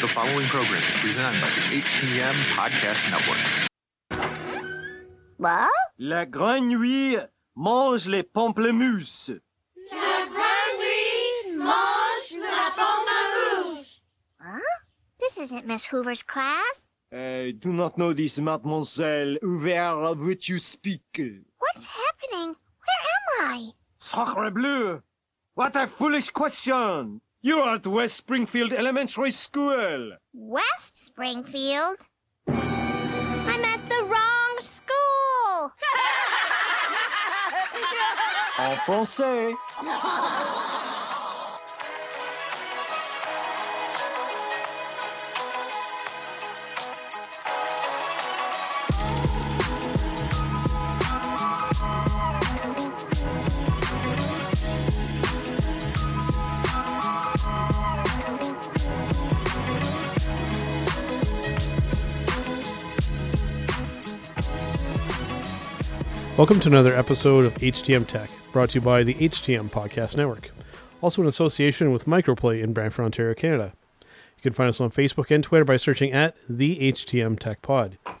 The following program is presented by the HTM Podcast Network. What? La grenouille mange les pamplemousses. La grenouille mange la pamplemousse. Huh? This isn't Miss Hoover's class. I do not know this, mademoiselle. Where would you speak? What's happening? Where am I? Sacre bleu! What a foolish question! You are at West Springfield Elementary School. West Springfield? I'm at the wrong school. En français. Welcome to another episode of HTM Tech, brought to you by the HTM Podcast Network, also in association with Microplay in Brantford, Ontario, Canada. You can find us on Facebook and Twitter by searching at the HTM Tech Pod. To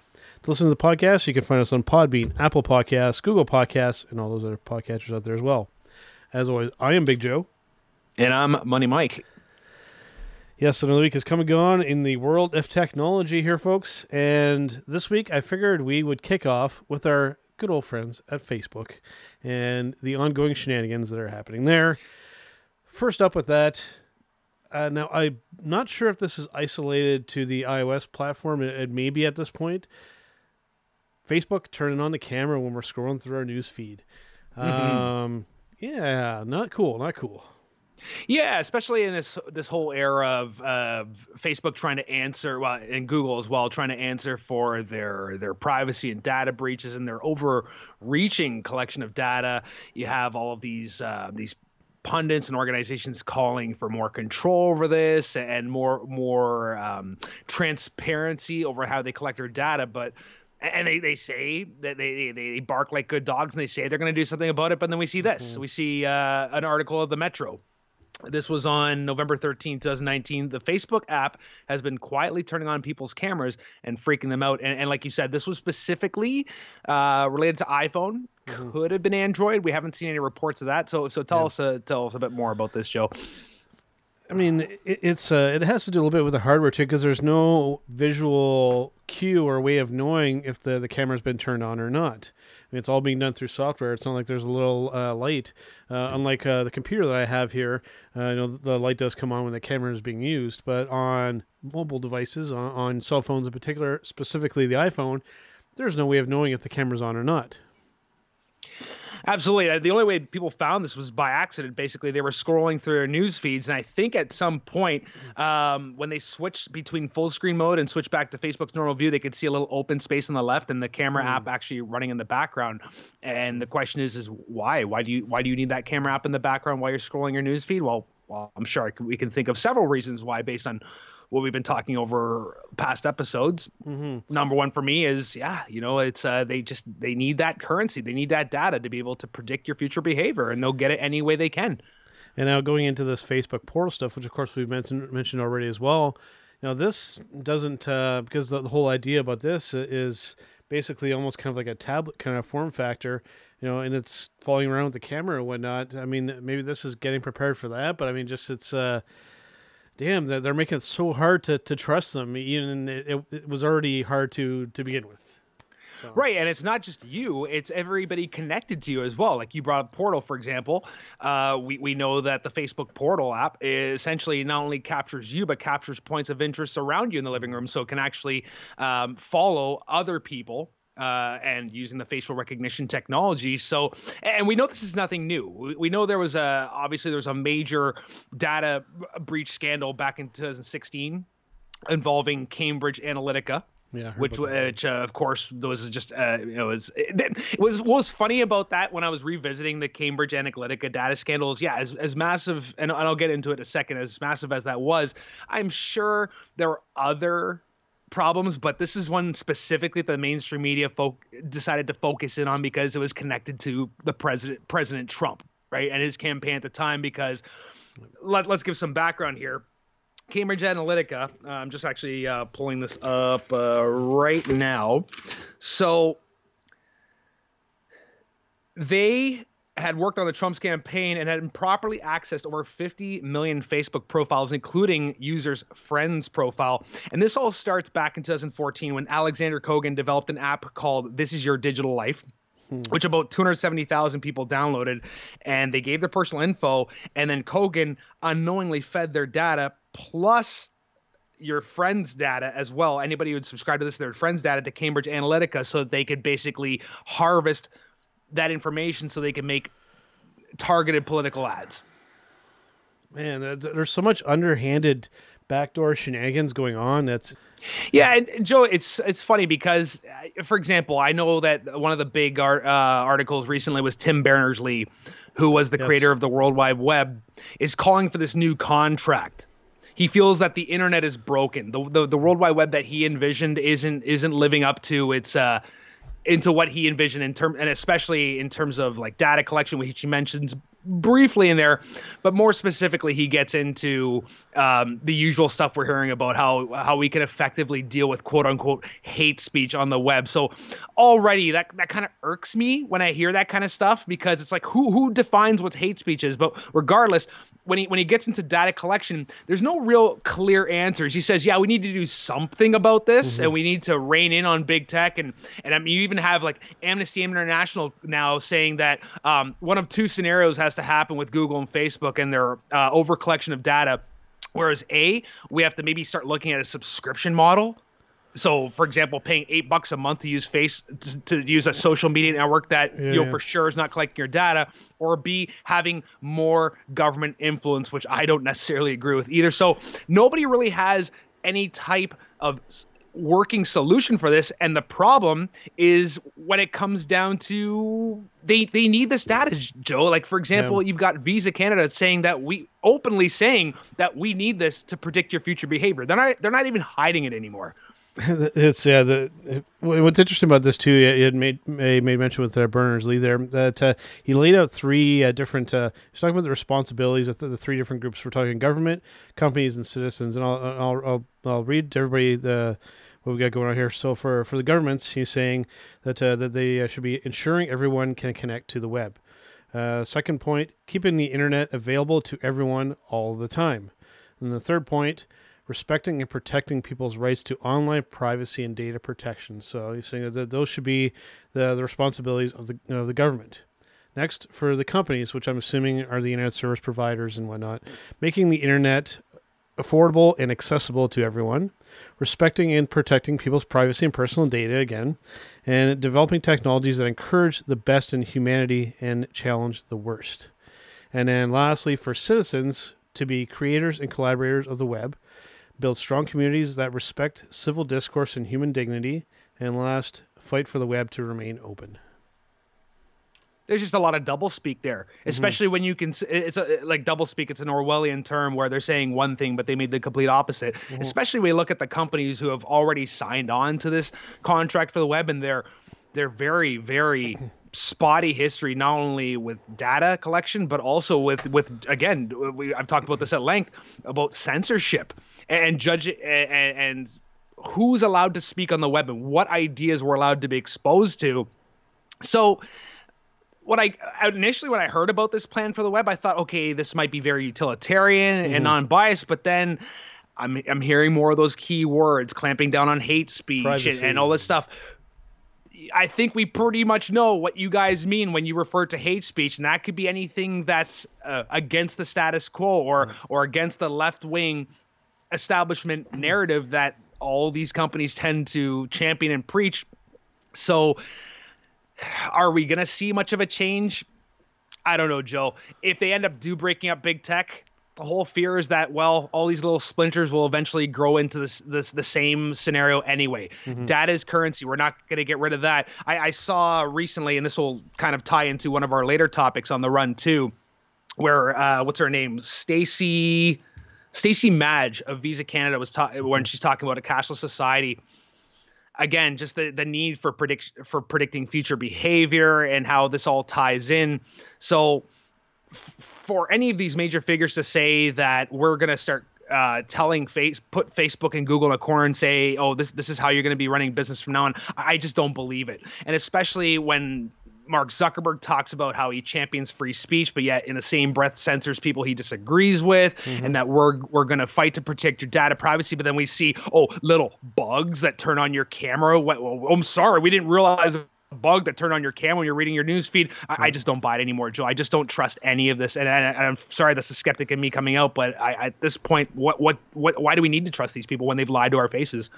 listen to the podcast, you can find us on Podbean, Apple Podcasts, Google Podcasts, and all those other podcatchers out there as well. As always, I am Big Joe. And I'm Money Mike. Yes, another week has come and gone in the world of technology here, folks. And this week, I figured we would kick off with our good old friends at Facebook and the ongoing shenanigans that are happening there. First up with that, uh, now I'm not sure if this is isolated to the iOS platform. It, it may be at this point. Facebook turning on the camera when we're scrolling through our news feed. Um, yeah, not cool, not cool. Yeah, especially in this this whole era of uh, Facebook trying to answer, well, and Google as well, trying to answer for their their privacy and data breaches and their overreaching collection of data. You have all of these uh, these pundits and organizations calling for more control over this and more more um, transparency over how they collect their data, but and they, they say that they, they, they bark like good dogs and they say they're going to do something about it but then we see this. We see uh, an article of the metro this was on November 13, 2019. The Facebook app has been quietly turning on people's cameras and freaking them out. And, and like you said, this was specifically uh, related to iPhone. Could have been Android. We haven't seen any reports of that. So so tell us uh, tell us a bit more about this, Joe. I mean, it, it's uh, it has to do a little bit with the hardware too, because there's no visual cue or way of knowing if the the camera's been turned on or not. I mean, it's all being done through software. It's not like there's a little uh, light. Uh, unlike uh, the computer that I have here, uh, you know, the light does come on when the camera is being used. But on mobile devices, on, on cell phones in particular, specifically the iPhone, there's no way of knowing if the camera's on or not. Absolutely. Uh, The only way people found this was by accident. Basically, they were scrolling through their news feeds, and I think at some point, um, when they switched between full screen mode and switched back to Facebook's normal view, they could see a little open space on the left and the camera app actually running in the background. And the question is, is why? Why do you why do you need that camera app in the background while you're scrolling your news feed? Well, well, I'm sure we can think of several reasons why, based on what we've been talking over past episodes. Number one for me is, yeah, you know, it's uh, they just they need that currency, they need that data to be able to predict your future behavior, and they'll get it any way they can. And now going into this Facebook portal stuff, which of course we've mentioned mentioned already as well. Now this doesn't uh, because the, the whole idea about this is basically almost kind of like a tablet kind of form factor. You know, and it's following around with the camera and whatnot. I mean, maybe this is getting prepared for that, but I mean, just it's. Uh, Damn, they're they're making it so hard to, to trust them. Even it, it, it was already hard to to begin with. So. Right, and it's not just you; it's everybody connected to you as well. Like you brought up Portal, for example. Uh, we we know that the Facebook Portal app essentially not only captures you, but captures points of interest around you in the living room, so it can actually um, follow other people uh, and using the facial recognition technology. So, and we know this is nothing new. We, we know there was a obviously there was a major data breach scandal back in 2016 involving Cambridge Analytica. Yeah, which, which uh, of course was just uh, you know was it, it was what was funny about that when I was revisiting the Cambridge Analytica data scandals. Yeah, as as massive, and, and I'll get into it in a second. As massive as that was, I'm sure there were other problems, but this is one specifically that the mainstream media folk decided to focus in on because it was connected to the president, President Trump, right, and his campaign at the time. Because let, let's give some background here. Cambridge Analytica. Uh, I'm just actually uh, pulling this up uh, right now. So they had worked on the Trump's campaign and had improperly accessed over 50 million Facebook profiles, including users' friends' profile. And this all starts back in 2014 when Alexander Kogan developed an app called This Is Your Digital Life. Hmm. Which about 270,000 people downloaded, and they gave their personal info, and then Kogan unknowingly fed their data plus your friends' data as well. Anybody who would subscribe to this, their friends' data to Cambridge Analytica, so that they could basically harvest that information so they can make targeted political ads. Man, th- th- there's so much underhanded backdoor shenanigans going on. That's Yeah, and, and Joe, it's it's funny because, uh, for example, I know that one of the big art, uh, articles recently was Tim Berners Lee, who was the Yes. creator of the World Wide Web, is calling for this new contract. He feels that the internet is broken. The, the the World Wide Web that he envisioned isn't isn't living up to its uh into what he envisioned in term and especially in terms of like data collection, which he mentions briefly in there, but more specifically, he gets into um, the usual stuff we're hearing about how how we can effectively deal with quote unquote hate speech on the web. So already that that kind of irks me when I hear that kind of stuff because it's like who who defines what hate speech is? But regardless, when he when he gets into data collection, there's no real clear answers. He says, "Yeah, we need to do something about this, and we need to rein in on big tech." And and I mean, you even have like Amnesty International now saying that um, one of two scenarios has to happen with Google and Facebook and their uh, over collection of data. Whereas A, we have to maybe start looking at a subscription model so for example paying eight bucks a month to use face to, to use a social media network that you know yeah. for sure is not collecting your data or b having more government influence which i don't necessarily agree with either so nobody really has any type of working solution for this and the problem is when it comes down to they they need this data joe like for example you've got visa canada saying that we openly saying that we need this to predict your future behavior they're not they're not even hiding it anymore it's yeah. The what's interesting about this too, it made made mention with uh, Berners Lee there that uh, he laid out three uh, different. Uh, he's talking about the responsibilities of the, the three different groups. We're talking government, companies, and citizens. And I'll I'll I'll, I'll read to everybody the what we got going on here. So for for the governments, he's saying that uh, that they uh, should be ensuring everyone can connect to the web. Uh, second point, keeping the internet available to everyone all the time. And the third point, respecting and protecting people's rights to online privacy and data protection. So he's saying that those should be the, the responsibilities of the, of the government. Next, for the companies, which I'm assuming are the internet service providers and whatnot, making the internet affordable and accessible to everyone, respecting and protecting people's privacy and personal data again, and developing technologies that encourage the best in humanity and challenge the worst. And then lastly, for citizens to be creators and collaborators of the web, build strong communities that respect civil discourse and human dignity, and last, fight for the web to remain open. There's just a lot of double speak there, mm-hmm. especially when you can. It's a, like double speak. It's an Orwellian term where they're saying one thing, but they made the complete opposite. Mm-hmm. Especially when you look at the companies who have already signed on to this contract for the web, and they're they're very very spotty history, not only with data collection, but also with with again, we, I've talked about this at length about censorship and judge and, and who's allowed to speak on the web and what ideas we're allowed to be exposed to. So what I initially when I heard about this plan for the web, I thought, okay, this might be very utilitarian and non-biased, but then I'm I'm hearing more of those key words, clamping down on hate speech and, and all this stuff. I think we pretty much know what you guys mean when you refer to hate speech, and that could be anything that's uh, against the status quo or or against the left wing establishment narrative that all these companies tend to champion and preach. So, are we going to see much of a change? I don't know, Joe. If they end up do breaking up big tech, the whole fear is that well, all these little splinters will eventually grow into this this the same scenario anyway. Data is currency. We're not going to get rid of that. I, I saw recently, and this will kind of tie into one of our later topics on the run too, where uh, what's her name, Stacey. Stacey Madge of Visa Canada was ta- when she's talking about a cashless society. Again, just the, the need for predict for predicting future behavior and how this all ties in. So, f- for any of these major figures to say that we're going to start uh, telling face put Facebook and Google in a corner and say, "Oh, this this is how you're going to be running business from now on." I just don't believe it, and especially when Mark Zuckerberg talks about how he champions free speech, but yet in the same breath censors people he disagrees with, Mm-hmm. and that we're we're gonna fight to protect your data privacy. But then we see oh little bugs that turn on your camera. Well, I'm sorry, we didn't realize bug that turned on your camera when you're reading your news feed. I, I just don't buy it anymore, Joe. I just don't trust any of this. And, and, and I'm sorry, that's the skeptic in me coming out. But I, at this point, what what what? Why do we need to trust these people when they've lied to our faces?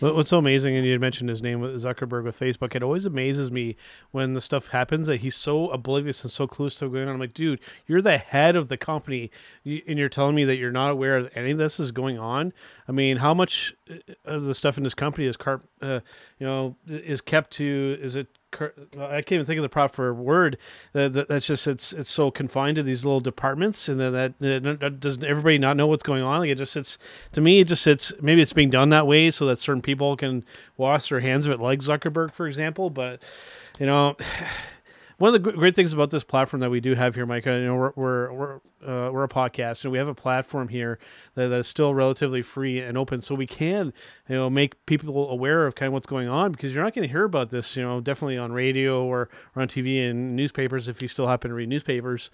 What- What's so amazing, and you had mentioned his name with Zuckerberg with Facebook. It always amazes me when the stuff happens that he's so oblivious and so clueless to going on. I'm like, dude, you're the head of the company, and you're telling me that you're not aware of any of this is going on. I mean, how much uh, of the stuff in this company is carp, uh, you know, is kept to? Is it? I can't even think of the proper word. That, that, that's just it's it's so confined to these little departments, and then that, that, that does everybody not know what's going on? Like it just it's to me. It just it's Maybe it's being done that way so that certain people can wash their hands of it, like Zuckerberg, for example. But you know. One of the great things about this platform that we do have here, Micah, you know, we're we're we're, uh, we're a podcast, and we have a platform here that, that is still relatively free and open, so we can, you know, make people aware of kind of what's going on because you're not going to hear about this, you know, definitely on radio or, or on TV and newspapers if you still happen to read newspapers.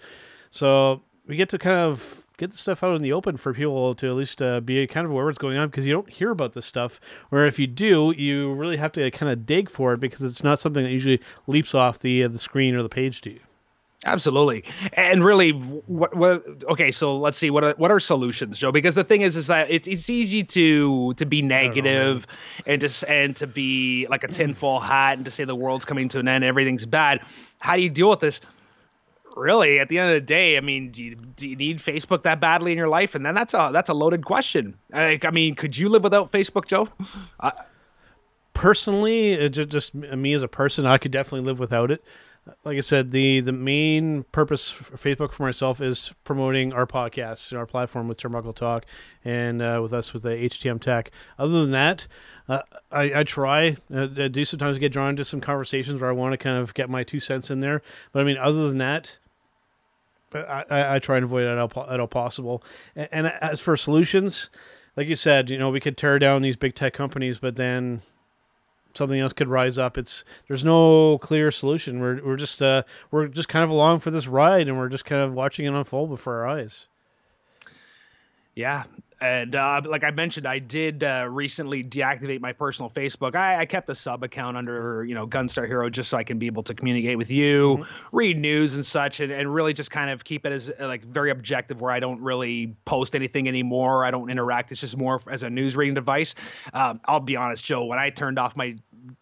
So we get to kind of get the stuff out in the open for people to at least uh, be kind of aware of what's going on because you don't hear about this stuff. Or if you do, you really have to kind of dig for it because it's not something that usually leaps off the uh, the screen or the page to you. Absolutely, and really, what, what? Okay, so let's see what are, what are solutions, Joe? Because the thing is, is that it's it's easy to to be negative and to and to be like a tinfoil hat and to say the world's coming to an end, everything's bad. How do you deal with this? Really, at the end of the day, I mean, do you, do you need Facebook that badly in your life? And then that's a that's a loaded question. Like, I mean, could you live without Facebook, Joe? personally, it just, just me as a person, I could definitely live without it. Like I said, the the main purpose for Facebook for myself is promoting our podcast, our platform with Turnbuckle Talk, and uh, with us with the HTM Tech. Other than that, uh, I, I try uh, I do sometimes get drawn into some conversations where I want to kind of get my two cents in there. But I mean, other than that, I, I, I try and avoid it at all, at all possible. And, and as for solutions, like you said, you know, we could tear down these big tech companies, but then something else could rise up. It's there's no clear solution. We're we're just uh we're just kind of along for this ride, and we're just kind of watching it unfold before our eyes. Yeah. And uh, like I mentioned, I did uh, recently deactivate my personal Facebook. I, I kept a sub account under, you know, Gunstar Hero just so I can be able to communicate with you, read news and such, and, and really just kind of keep it as uh, like very objective where I don't really post anything anymore. I don't interact. It's just more as a news reading device. Um, I'll be honest, Joe, when I turned off my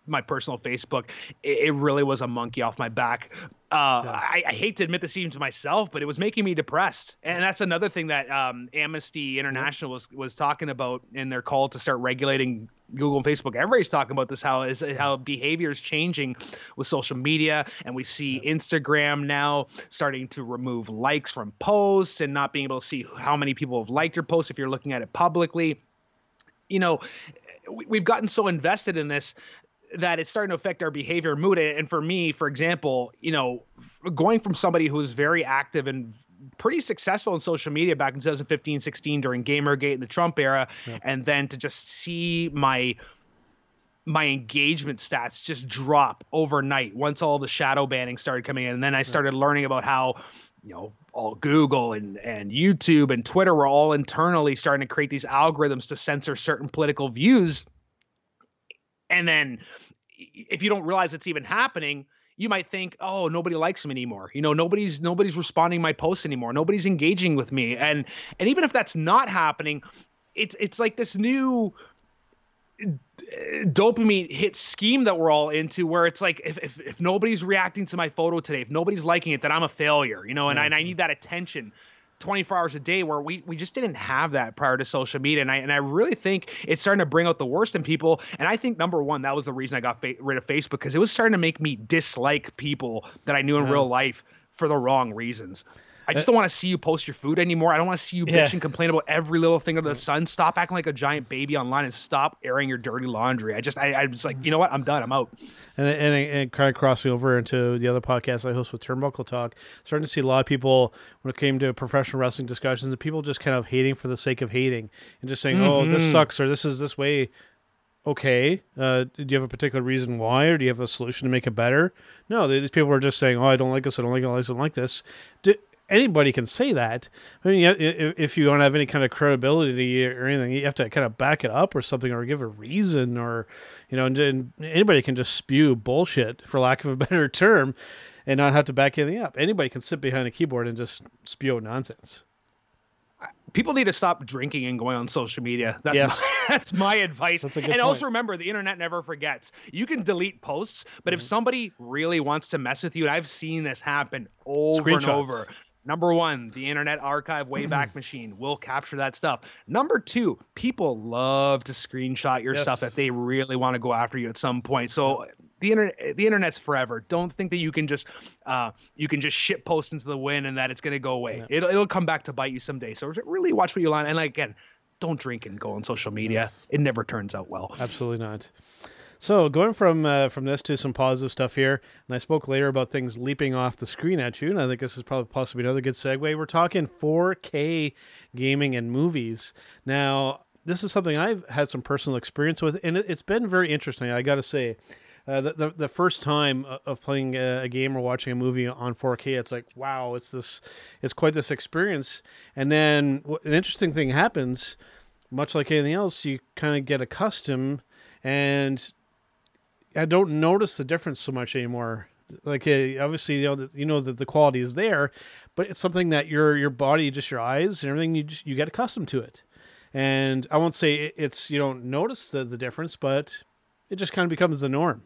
my personal Facebook, it, it really was a monkey off my back. Uh, I, I hate to admit this even to myself, but it was making me depressed. And that's another thing that um, Amnesty International was was talking about in their call to start regulating Google and Facebook. Everybody's talking about this how is how behavior is changing with social media, and we see Instagram now starting to remove likes from posts and not being able to see how many people have liked your post if you're looking at it publicly. You know, we- we've gotten so invested in this that it's starting to affect our behavior and mood. And for me, for example, you know, going from somebody who was very active and pretty successful in social media back in 2015, 16 during Gamergate and the Trump era, and then to just see my my engagement stats just drop overnight once all the shadow banning started coming in. And then I started learning about how, you know, all Google and, and YouTube and Twitter were all internally starting to create these algorithms to censor certain political views. And then if you don't realize it's even happening, you might think, "Oh, nobody likes me anymore." You know, nobody's nobody's responding my posts anymore. Nobody's engaging with me. And and even if that's not happening, it's it's like this new uh, dopamine hit scheme that we're all into where it's like if, if, if nobody's reacting to my photo today if nobody's liking it then i'm a failure you know and, I, and i mm-hmm. need that attention 24 hours a day where we we just didn't have that prior to social media. And i and i really think it's starting to bring out the worst in people. And i think number one that was the reason i got fa- rid of facebook because it was starting to make me dislike people that i knew in real life for the wrong reasons I just uh, don't want to see you post your food anymore. I don't want to see you Yeah. bitch and complain about every little thing under the mm. sun. Stop acting like a giant baby online and stop airing your dirty laundry. I just, I, I'm just like, you know what? I'm done. I'm out. And, and, and kind of crossing over into the other podcast I host with Turnbuckle Talk, starting to see a lot of people when it came to professional wrestling discussions, the people just kind of hating for the sake of hating and just saying, "Oh, this mm-hmm. sucks" or "This is this way." Okay, uh, do you have a particular reason why, or do you have a solution to make it better? No, they- these people are just saying, "Oh, I don't like this. I don't like this. I don't like this." Do, anybody can say that. I mean, if, you don't have any kind of credibility or anything, you have to kind of back it up or something, or give a reason, or you know, and, anybody can just spew bullshit, for lack of a better term, and not have to back anything up. Anybody can sit behind a keyboard and just spew nonsense. People need to stop drinking and going on social media. That's Yes. my, that's my advice. That's a and good also remember, the internet never forgets. You can delete posts, but Mm-hmm. if somebody really wants to mess with you, and I've seen this happen over and over. Number one, the Internet Archive Wayback Machine will capture that stuff. Number two, people love to screenshot your Yes. stuff if they really want to go after you at some point. So the internet, the internet's forever. Don't think that you can just, uh, you can just shit post into the wind and that it's gonna go away. It'll, it'll come back to bite you someday. So really watch what you line. And again, don't drink and go on social media. It never turns out well. Absolutely not. So going from uh, from this to some positive stuff here, and I spoke later about things leaping off the screen at you, and I think this is probably possibly another good segue. We're talking 4K gaming and movies. Now, this is something I've had some personal experience with, and it, it's been very interesting. I got to say. Uh, the, the, the first time of playing a, game or watching a movie on 4K, it's like wow, it's this, it's quite this experience. And then an interesting thing happens, much like anything else, you kind of get accustomed, and I don't notice the difference so much anymore. Like uh, obviously, you know, that you know that the quality is there, but it's something that your your body, just your eyes and everything, you just you get accustomed to it. And I won't say it- it's you don't notice the, the difference, but it just kind of becomes the norm.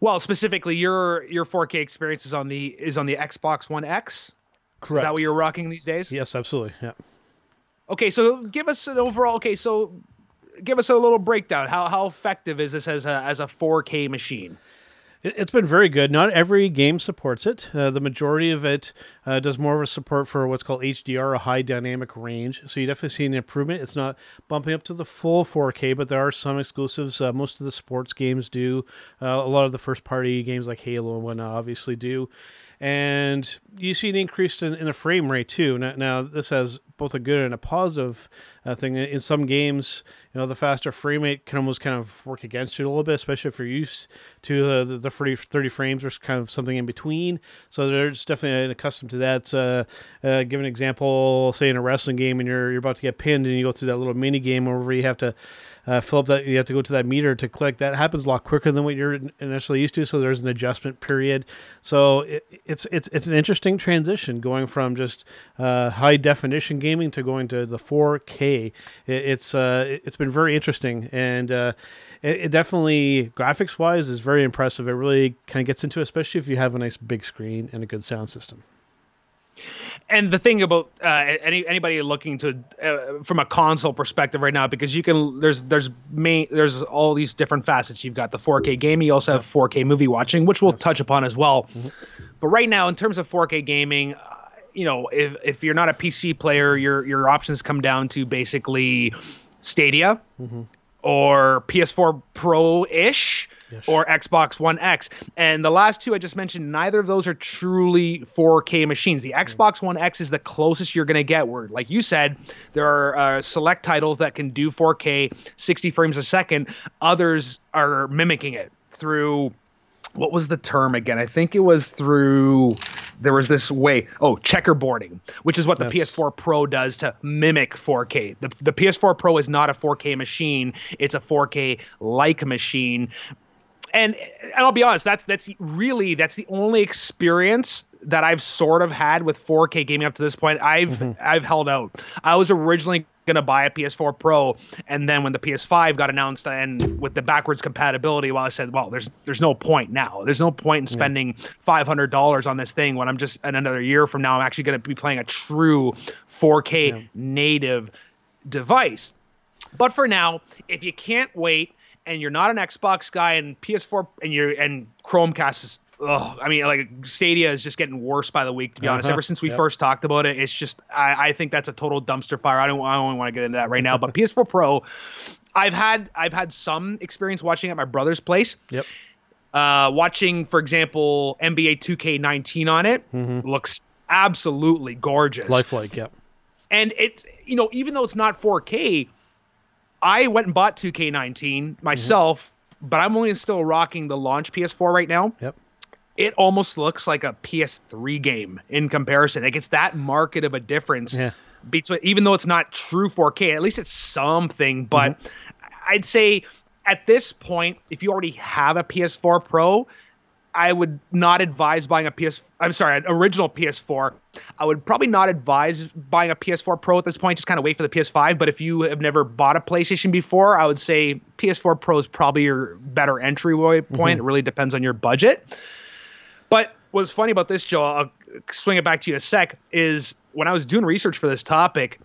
Well, specifically, your your 4K experience is on the is on the Xbox One X. Correct. Is that what you're rocking these days? Yes, absolutely. Yeah. Okay, so give us an overall. Okay, so give us a little breakdown. How how effective is this as a as a 4K machine? It- It's been very good. Not every game supports it. Uh, the majority of it uh, does more of a support for what's called HDR, a high dynamic range. So you definitely see an improvement. It's not bumping up to the full 4K, but there are some exclusives. Uh, most of the sports games do. Uh, a lot of the first party games like Halo and whatnot obviously do. And you see an increase in, in the frame rate too. Now, now, this has both a good and a positive uh, thing. In some games, you know, the faster frame rate can almost kind of work against you a little bit, especially if you're used to the, the 30, 30 frames or kind of something in between. So there's definitely accustomed to that. Uh, uh, give an example, say in a wrestling game, and you're you're about to get pinned, and you go through that little mini game where you have to uh, fill up that you have to go to that meter to click. That happens a lot quicker than what you're initially used to. So there's an adjustment period. So it, it's it's it's an interesting transition going from just uh, high definition gaming to going to the 4K. It, it's uh, it- it's been very interesting and. Uh, it, it definitely graphics wise is very impressive. It really kind of gets into, it, especially if you have a nice big screen and a good sound system. And the thing about uh, any anybody looking to uh, from a console perspective right now, because you can there's there's main there's all these different facets. You've got the 4K gaming, you also have 4K movie watching, which we'll touch upon as well. But right now, in terms of 4K gaming, uh, you know, if if you're not a PC player, your your options come down to basically Stadia or PS4 Pro ish Yes. or Xbox One X. And the last two I just mentioned, neither of those are truly 4K machines. The Xbox One X is the closest you're going to get. Where, like you said, there are uh, select titles that can do 4K 60 frames a second, others are mimicking it through what was the term again? I think it was through there was this way oh checkerboarding, which is what the Yes. PS4 Pro does to mimic 4K. The the PS4 Pro is not a 4K machine; it's a 4K like machine. And, and I'll be honest, that's that's really that's the only experience that I've sort of had with 4K gaming up to this point. I've mm-hmm. I've held out. I was originally gonna buy a PS4 Pro, and then when the PS5 got announced and with the backwards compatibility, well, I said, well, there's there's no point now. There's no point in spending hundred dollars on this thing when I'm just in another year from now I'm actually gonna be playing a true 4K native device. But for now, if you can't wait and you're not an Xbox guy and PS4 and you're and Chromecast is Oh, I mean, like Stadia is just getting worse by the week. To be honest, Uh-huh. ever since we Yep. first talked about it, it's just I, I think that's a total dumpster fire. I don't I don't want to get into that right now. But PS4 Pro, I've had I've had some experience watching at my brother's place. Yep. Uh, watching, for example, NBA 2K19 on it Mhm. looks absolutely gorgeous. Lifelike, yep. And it's you know even though it's not 4K, I went and bought 2K19 myself, but I'm only still rocking the launch PS4 right now. Yep. It almost looks like a PS3 game in comparison. Like it's that market of a difference Yeah. between even though it's not true 4K, at least it's something. But mm-hmm. I'd say at this point, if you already have a PS4 Pro, I would not advise buying a PS. I'm sorry, an original PS4. I would probably not advise buying a PS4 Pro at this point. Just kind of wait for the PS5. But if you have never bought a PlayStation before, I would say PS4 Pro is probably your better entry point. Mm-hmm. It really depends on your budget. What's funny about this, Joe, I'll swing it back to you in a sec, is when I was doing research for this topic,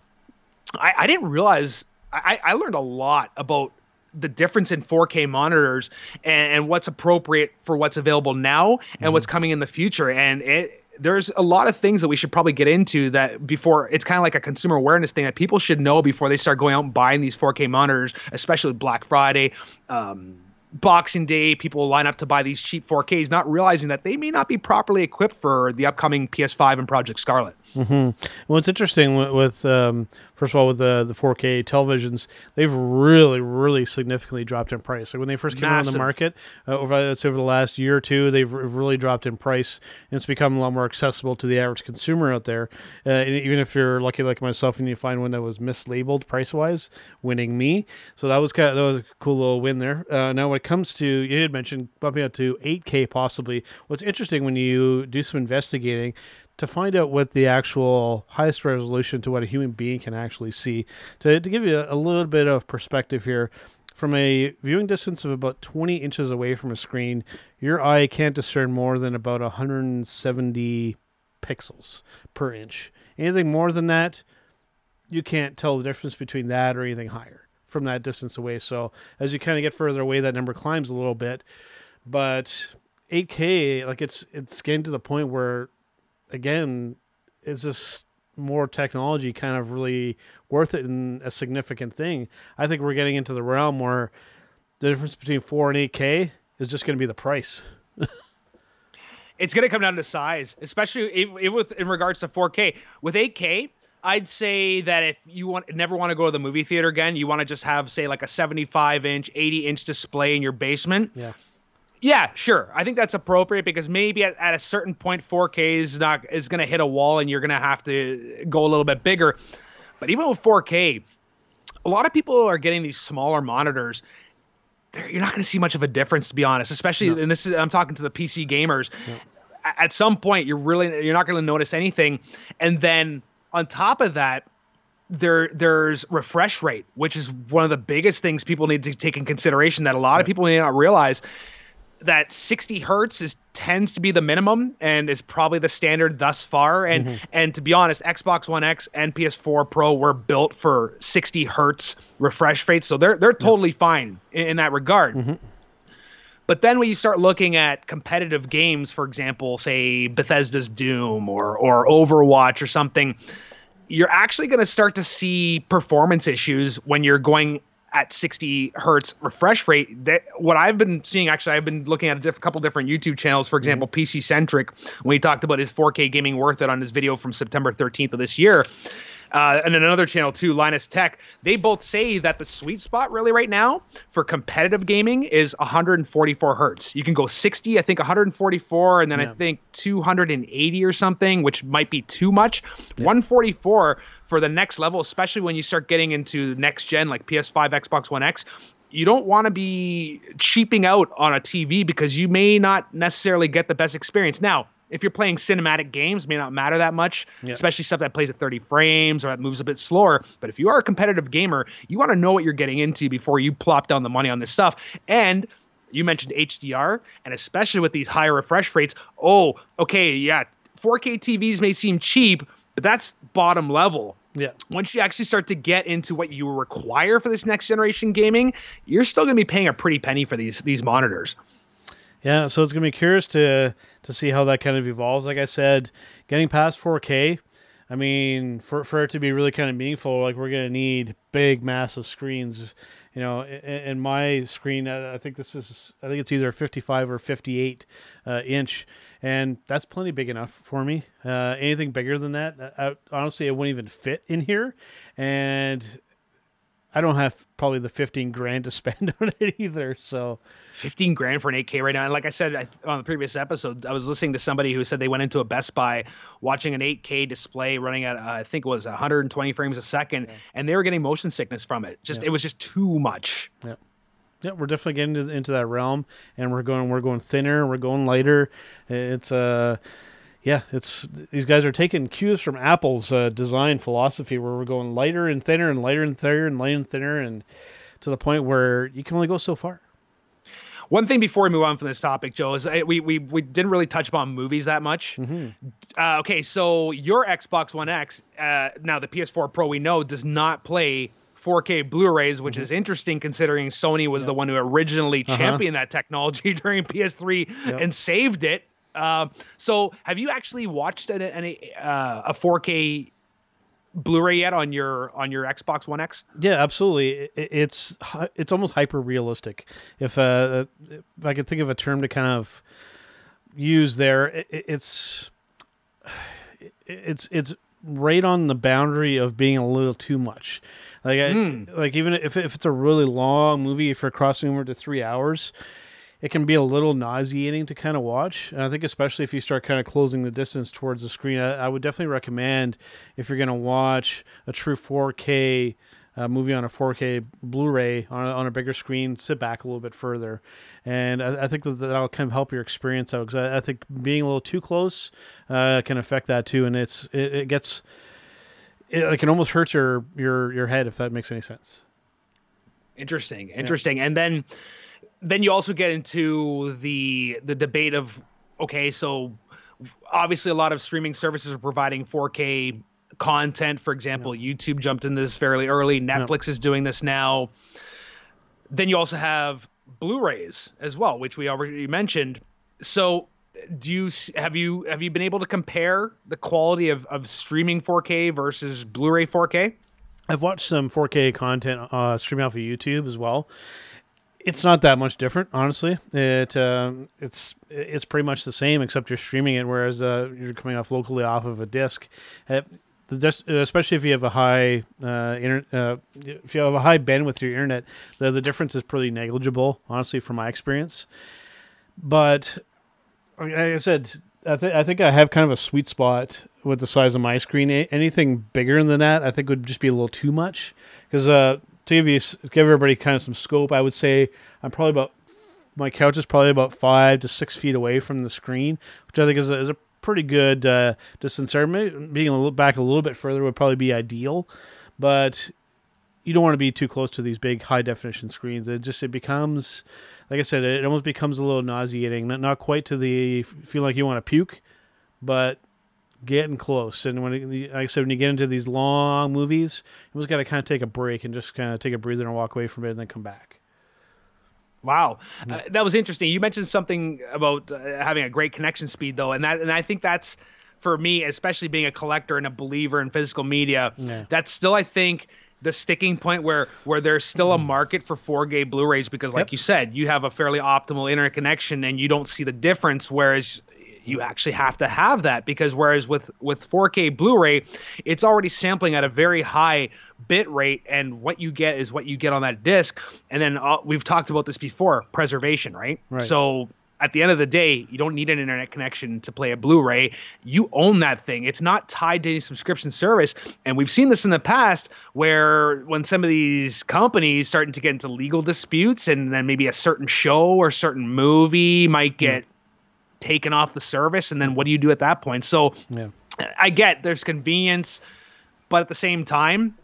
I, I didn't realize I, I learned a lot about the difference in 4K monitors and, and what's appropriate for what's available now and what's coming in the future. And it, there's a lot of things that we should probably get into that before it's kind of like a consumer awareness thing that people should know before they start going out and buying these 4K monitors, especially Black Friday. Um, Boxing Day, people line up to buy these cheap 4Ks, not realizing that they may not be properly equipped for the upcoming PS5 and Project Scarlett. Mm-hmm. Well, it's interesting with, with um, first of all with the the 4K televisions, they've really, really significantly dropped in price. Like when they first came out on the market, uh, over say over the last year or two, they've really dropped in price, and it's become a lot more accessible to the average consumer out there. Uh, and even if you're lucky like myself and you find one that was mislabeled price wise, winning me. So that was kind of, that was a cool little win there. Uh, now when it comes to you had mentioned bumping up to 8K possibly. What's interesting when you do some investigating to find out what the actual highest resolution to what a human being can actually see. To, to give you a, a little bit of perspective here, from a viewing distance of about 20 inches away from a screen, your eye can't discern more than about 170 pixels per inch. Anything more than that, you can't tell the difference between that or anything higher from that distance away. So as you kind of get further away, that number climbs a little bit. But 8K, like it's it's getting to the point where, again, is this more technology kind of really worth it and a significant thing? I think we're getting into the realm where the difference between 4 and 8K is just going to be the price. it's going to come down to size, especially if with in regards to 4K. With 8K, I'd say that if you want never want to go to the movie theater again, you want to just have say like a 75 inch, 80 inch display in your basement. Yeah. Yeah, sure. I think that's appropriate because maybe at, at a certain point 4K is not is going to hit a wall and you're going to have to go a little bit bigger. But even with 4K, a lot of people are getting these smaller monitors. They're, you're not going to see much of a difference, to be honest. Especially, and this is I'm talking to the PC gamers. A- At some point, you're really you're not going to notice anything, and then on top of that, there there's refresh rate, which is one of the biggest things people need to take in consideration. That a lot of people may not realize that 60 hertz is tends to be the minimum and is probably the standard thus far. And mm-hmm. and to be honest xbox one x and ps4 pro were built for 60 hertz refresh rates. So they're they're totally fine in, in that regard. Mm-hmm. But then when you start looking at competitive games for example say bethesda's doom or or overwatch or something you're actually going to start to see performance issues when you're going at 60 hertz refresh rate. That what I've been seeing actually, I've been looking at a diff- couple different YouTube channels. For example, PC Centric when he talked about his 4K gaming worth it on his video from September 13th of this year. Uh, and then another channel too, Linus Tech. They both say that the sweet spot really right now for competitive gaming is 144 hertz. You can go 60, I think 144, and then I think 280 or something, which might be too much. 144 for the next level, especially when you start getting into next gen like PS5, Xbox One X. You don't want to be cheaping out on a TV because you may not necessarily get the best experience. Now, if you're playing cinematic games, may not matter that much, Yeah. especially stuff that plays at 30 frames or that moves a bit slower. But if you are a competitive gamer, you want to know what you're getting into before you plop down the money on this stuff. And you mentioned HDR, and especially with these higher refresh rates. Oh, okay, yeah, 4K TVs may seem cheap, but that's bottom level. Yeah. Once you actually start to get into what you require for this next generation gaming, you're still going to be paying a pretty penny for these these monitors. Yeah, so it's gonna be curious to to see how that kind of evolves. Like I said, getting past 4K, I mean, for for it to be really kind of meaningful, like we're gonna need big, massive screens. You know, in, in my screen, uh, I think this is, I think it's either 55 or 58 uh, inch, and that's plenty big enough for me. Uh, anything bigger than that, I, honestly, it wouldn't even fit in here, and I don't have probably the 15 grand to spend on it either. So 15 grand for an 8K right now. And like I said I, on the previous episode, I was listening to somebody who said they went into a Best Buy watching an 8K display running at, uh, I think it was 120 frames a second, yeah. and they were getting motion sickness from it. Just, yeah. it was just too much. Yeah. Yeah, we're definitely getting into, into that realm, and we're going, we're going thinner, we're going lighter. It's, uh, yeah, it's these guys are taking cues from Apple's uh, design philosophy, where we're going lighter and thinner and lighter and thinner and lighter and thinner, and to the point where you can only go so far. One thing before we move on from this topic, Joe, is I, we we we didn't really touch upon movies that much. Mm-hmm. Uh, okay, so your Xbox One X, uh, now the PS4 Pro, we know does not play 4K Blu-rays, which mm-hmm. is interesting considering Sony was the one who originally uh-huh. championed that technology during PS3 yep. and saved it. Uh, so, have you actually watched an, an, uh, a 4K Blu-ray yet on your on your Xbox One X? Yeah, absolutely. it's it's almost hyper realistic. If uh, if I could think of a term to kind of use there, it's it's it's right on the boundary of being a little too much. Like I, mm. like even if if it's a really long movie, if you're crossing over to three hours, it can be a little nauseating to kind of watch. And I think especially if you start kind of closing the distance towards the screen, I, I would definitely recommend if you're going to watch a true 4K uh, movie on a 4K Blu-ray on a, on a bigger screen, sit back a little bit further, and I, I think that that'll kind of help your experience out because I, I, think being a little too close uh, can affect that too, and it's it, it gets it, it, can almost hurt your your your head if that makes any sense. Interesting, interesting, yeah. and then then you also get into the the debate of okay, so obviously a lot of streaming services are providing 4K content. For example, yeah. YouTube jumped in this fairly early. Netflix yeah. is doing this now. Then you also have Blu-rays as well, which we already mentioned. So do you have you have you been able to compare the quality of, of streaming 4K versus Blu-ray 4K? I've watched some 4K content uh, streaming off of YouTube as well, it's not that much different, honestly. It uh, it's it's pretty much the same, except you're streaming it, whereas uh, you're coming off locally off of a disc. It, the disc, especially if you have a high uh, inter, uh, if you have a high bandwidth your internet, the the difference is pretty negligible, honestly, from my experience. But like I said, I think I think I have kind of a sweet spot with the size of my screen. Anything bigger than that, I think would just be a little too much because uh, to give you give everybody kind of some scope, I would say I'm probably about my couch is probably about five to six feet away from the screen, which I think is a, is a pretty good uh, distance there. Being a little back a little bit further would probably be ideal, but you don't want to be too close to these big high definition screens. It just it becomes, like I said, it almost becomes a little nauseating. Not not quite to the feel like you want to puke, but getting close. And when, like I said, when you get into these long movies, you just got to kind of take a break and just kind of take a breather and walk away from it and then come back. Wow, uh, that was interesting. You mentioned something about uh, having a great connection speed, though, and that and I think that's for me, especially being a collector and a believer in physical media. Yeah. That's still, I think, the sticking point where where there's still a mm. market for 4K Blu-rays because, like yep. you said, you have a fairly optimal internet connection and you don't see the difference. Whereas you actually have to have that because whereas with with 4K Blu-ray, it's already sampling at a very high bit rate, and what you get is what you get on that disc. And then uh, we've talked about this before, preservation, right? Right. So at the end of the day, you don't need an internet connection to play a Blu-ray. You own that thing. It's not tied to any subscription service. And we've seen this in the past where when some of these companies starting to get into legal disputes and then maybe a certain show or certain movie might get taken off the service, and then what do you do at that point? So yeah. I get there's convenience, but at the same time,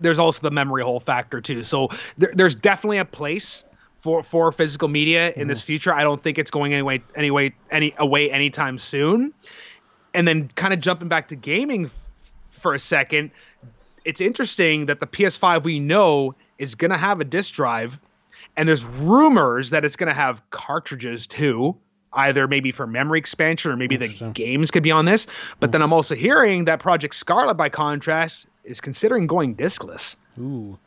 there's also the memory hole factor too. So there, there's definitely a place for for physical media in mm-hmm. this future. I don't think it's going anyway anyway any away anytime soon. And then kind of jumping back to gaming for a second, it's interesting that the PS5 we know is going to have a disk drive and there's rumors that it's going to have cartridges too either maybe for memory expansion or maybe the games could be on this but then i'm also hearing that project scarlett by contrast is considering going discless Ooh,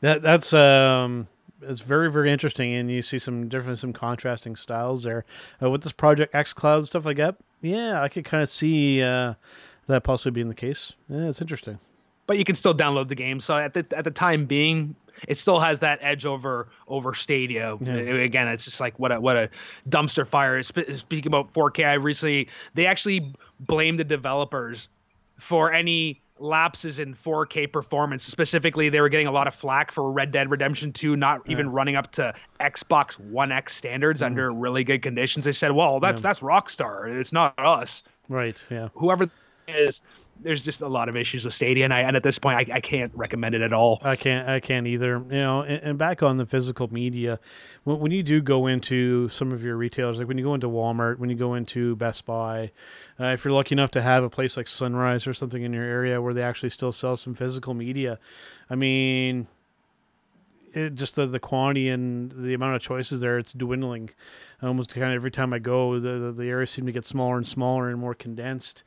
that that's um, it's very very interesting, and you see some different, some contrasting styles there uh, with this Project xCloud stuff like that. Yeah, I could kind of see uh, that possibly being the case. Yeah, it's interesting. but you can still download the game so at the at the time being it still has that edge over over Stadia. Yeah. Again, it's just like what a what a dumpster fire. Sp- Speaking about 4K, I recently they actually blamed the developers for any lapses in 4K performance. Specifically, they were getting a lot of flack for Red Dead Redemption 2 not even running up to Xbox One X standards under really good conditions. They said, "Well, that's Yeah. that's Rockstar. It's not us." Right. Yeah. Whoever is there's just a lot of issues with Stadia, and I and at this point, I, I can't recommend it at all. I can't. I can't either. You know, and, and back on the physical media, when, when you do go into some of your retailers, like when you go into Walmart, when you go into Best Buy, uh, if you're lucky enough to have a place like Sunrise or something in your area where they actually still sell some physical media, I mean, it, just the, the quantity and the amount of choices there, it's dwindling. Almost kind of every time I go, the, the, the areas seem to get smaller and smaller and more condensed.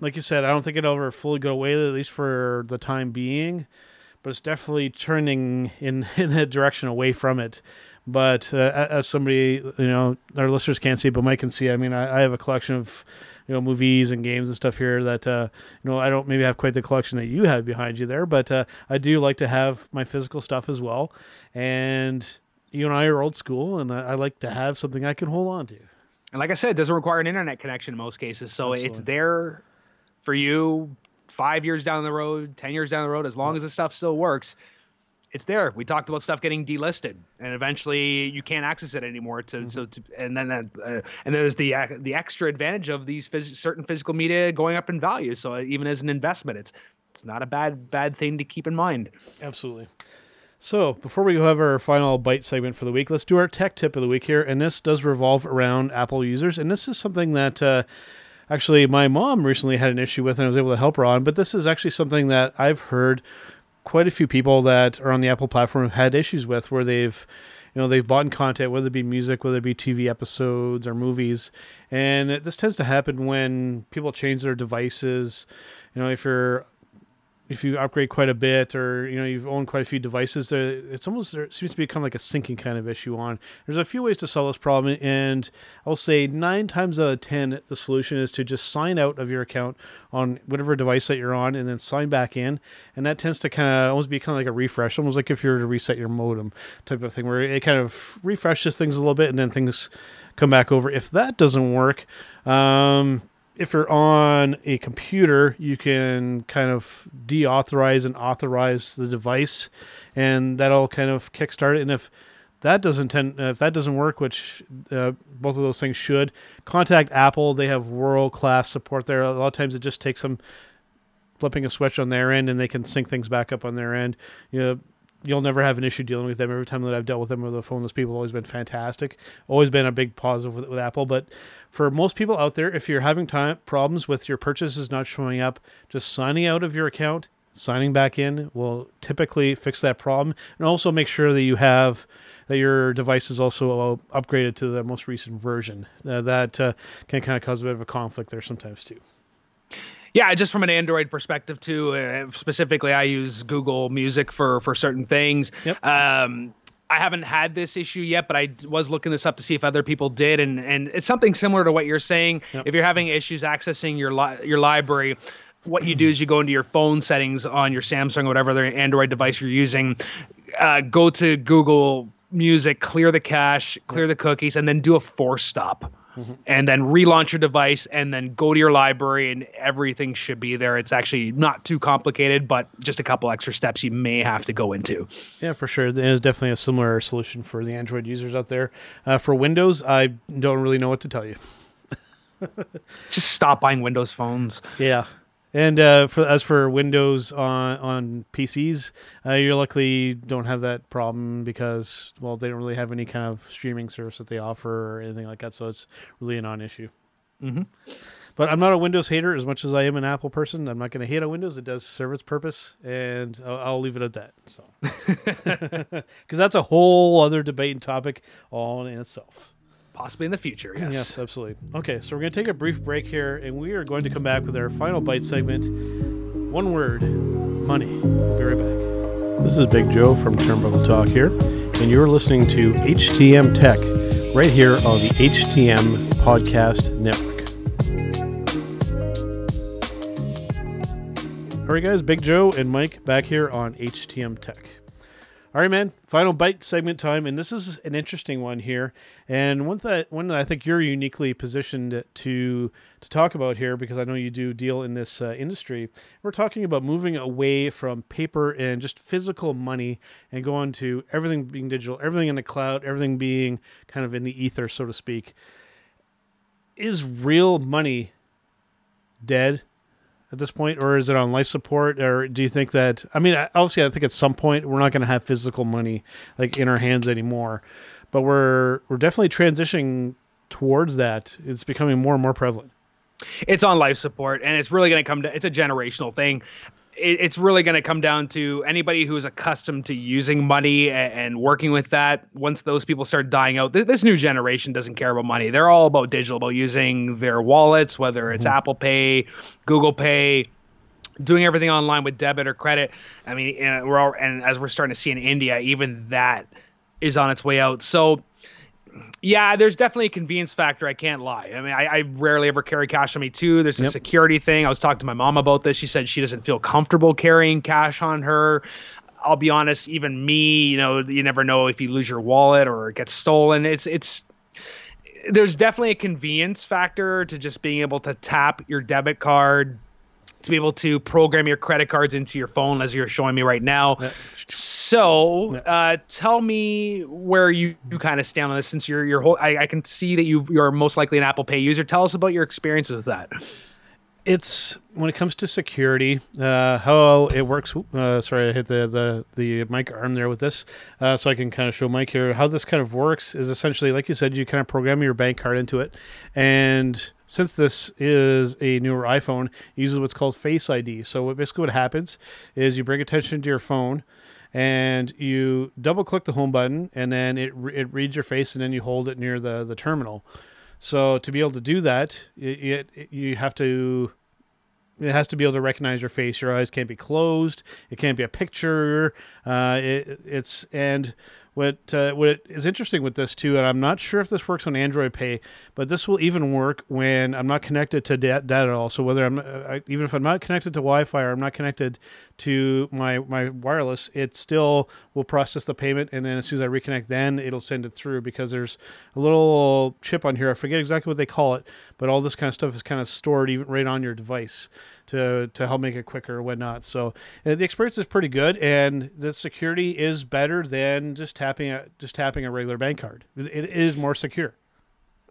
Like you said, I don't think it'll ever fully go away, at least for the time being but it's definitely turning in in a direction away from it. But uh, as somebody, you know, our listeners can't see, but Mike can see. I mean, I, I have a collection of you know movies and games and stuff here that uh, you know I don't maybe have quite the collection that you have behind you there, but uh, I do like to have my physical stuff as well. And you and I are old school, and I, I like to have something I can hold on to. And like I said, it doesn't require an internet connection in most cases, so it's there for you five years down the road, ten years down the road, as long as the stuff still works. It's there. We talked about stuff getting delisted, and eventually you can't access it anymore. To so, to, and then that, uh, and there's the uh, the extra advantage of these phys- certain physical media going up in value. So even as an investment, it's it's not a bad bad thing to keep in mind. Absolutely. So, before we have our final bite segment for the week, let's do our tech tip of the week here. And this does revolve around Apple users. And this is something that uh, actually my mom recently had an issue with and I was able to help her on. But this is actually something that I've heard quite a few people that are on the Apple platform have had issues with where they've you know they've bought content whether it be music whether it be tv episodes or movies and this tends to happen when people change their devices you know if you're if you upgrade quite a bit or you know you've owned quite a few devices there it's almost there seems to become like a syncing kind of issue on. There's a few ways to solve this problem and i'll say nine times out of ten the solution is to just sign out of your account on whatever device that you're on and then sign back in. And that tends to kind of almost be kind of like a refresh almost like if you were to reset your modem type of thing where it kind of refreshes things a little bit and then things come back over. If that doesn't work um, if you're on a computer, you can kind of deauthorize and authorize the device, and that'll kind of kickstart it. And if that doesn't tend, if that doesn't work, which uh, both of those things should, contact Apple. They have world class support there. A lot of times, it just takes them flipping a switch on their end, and they can sync things back up on their end. You know, you'll never have an issue dealing with them. Every time that I've dealt with them over the phone, those people have always been fantastic. Always been a big positive with, with Apple. But for most people out there, if you're having time problems with your purchases not showing up, just signing out of your account, signing back in will typically fix that problem, and also make sure that you have that your device is also uh, upgraded to the most recent version. Uh, that uh, can kind of cause a bit of a conflict there sometimes too. Yeah, just from an Android perspective too. Uh, specifically, I use Google Music for for certain things. Yep. Um, I haven't had this issue yet, but I was looking this up to see if other people did, and and it's something similar to what you're saying. Yep. If you're having issues accessing your li- your library, what you do is you go into your phone settings on your Samsung or whatever other Android device you're using, uh, go to Google Music, clear the cache, clear the cookies, and then do a force stop. And then relaunch your device, and then go to your library, and everything should be there. It's actually not too complicated, but just a couple extra steps you may have to go into. Yeah, for sure. It is definitely a similar solution for the Android users out there. Uh, for Windows, I don't really know what to tell you. Just stop buying Windows phones. Yeah. And uh, for as for Windows on on PCs, uh, you luckily don't have that problem because well, they don't really have any kind of streaming service that they offer or anything like that, so it's really a non-issue. Mhm. But I'm not a Windows hater as much as I am an Apple person. I'm not going to hate on Windows. It does serve its purpose, and I'll, I'll leave it at that. So, because that's a whole other debate and topic all in itself. Possibly in the future. Yes. Yes, absolutely. Okay, so we're going to take a brief break here, and we are going to come back with our final bite segment. One word money. We'll be right back. This is Big Joe from Turnbuckle Talk here, and you're listening to HTM Tech right here on the HTM Podcast Network. All right, guys, Big Joe and Mike back here on HTM Tech. All right, man. Final bite segment time, and this is an interesting one here, and one that one that I think you're uniquely positioned to to talk about here because I know you do deal in this uh, industry. We're talking about moving away from paper and just physical money and going to everything being digital, everything in the cloud, everything being kind of in the ether, so to speak. Is real money dead? At this point, or is it on life support? Or do you think that? I mean, obviously, I think at some point we're not going to have physical money like in our hands anymore, but we're we're definitely transitioning towards that. It's becoming more and more prevalent. It's on life support, and it's really going to come to. It's a generational thing. It, it's really going to come down to anybody who is accustomed to using money and, and working with that. Once those people start dying out, this, this, new generation doesn't care about money. They're all about digital, about using their wallets, whether it's mm-hmm. Apple Pay, Google Pay, doing everything online with debit or credit. I mean, and we're all, and as we're starting to see in India, even that is on its way out. So yeah, there's definitely a convenience factor. I can't lie. I mean, I, I rarely ever carry cash on me too. There's a yep. security thing. I was talking to my mom about this. She said she doesn't feel comfortable carrying cash on her. I'll be honest, even me, you know, you never know if you lose your wallet or it gets stolen. It's it's there's definitely a convenience factor to just being able to tap your debit card to be able to program your credit cards into your phone as you're showing me right now. Yeah. So, uh, tell me where you, you kind of stand on this since you're your whole. I, I can see that you you're most likely an Apple Pay user. Tell us about your experiences with that. It's when it comes to security, uh, how it works. Uh, sorry, I hit the, the the mic arm there with this, uh, so I can kind of show Mike here how this kind of works. Is essentially like you said, you kind of program your bank card into it, and since this is a newer iPhone, uses what's called Face ID. So what basically what happens is you bring attention to your phone and you double click the home button and then it, it reads your face and then you hold it near the, the terminal. So to be able to do that, it, it, you have to it has to be able to recognize your face. Your eyes can't be closed. It can't be a picture. Uh, it, it's and what uh, what is interesting with this too, and I'm not sure if this works on Android Pay, but this will even work when I'm not connected to data at all. So whether I'm uh, even if I'm not connected to Wi-Fi or I'm not connected to my my wireless, it still will process the payment, and then as soon as I reconnect, then it'll send it through because there's a little chip on here. I forget exactly what they call it, but all this kind of stuff is kind of stored even right on your device to to help make it quicker or whatnot. So uh, the experience is pretty good, and the security is better than just tapping a just tapping a regular bank card. It is more secure.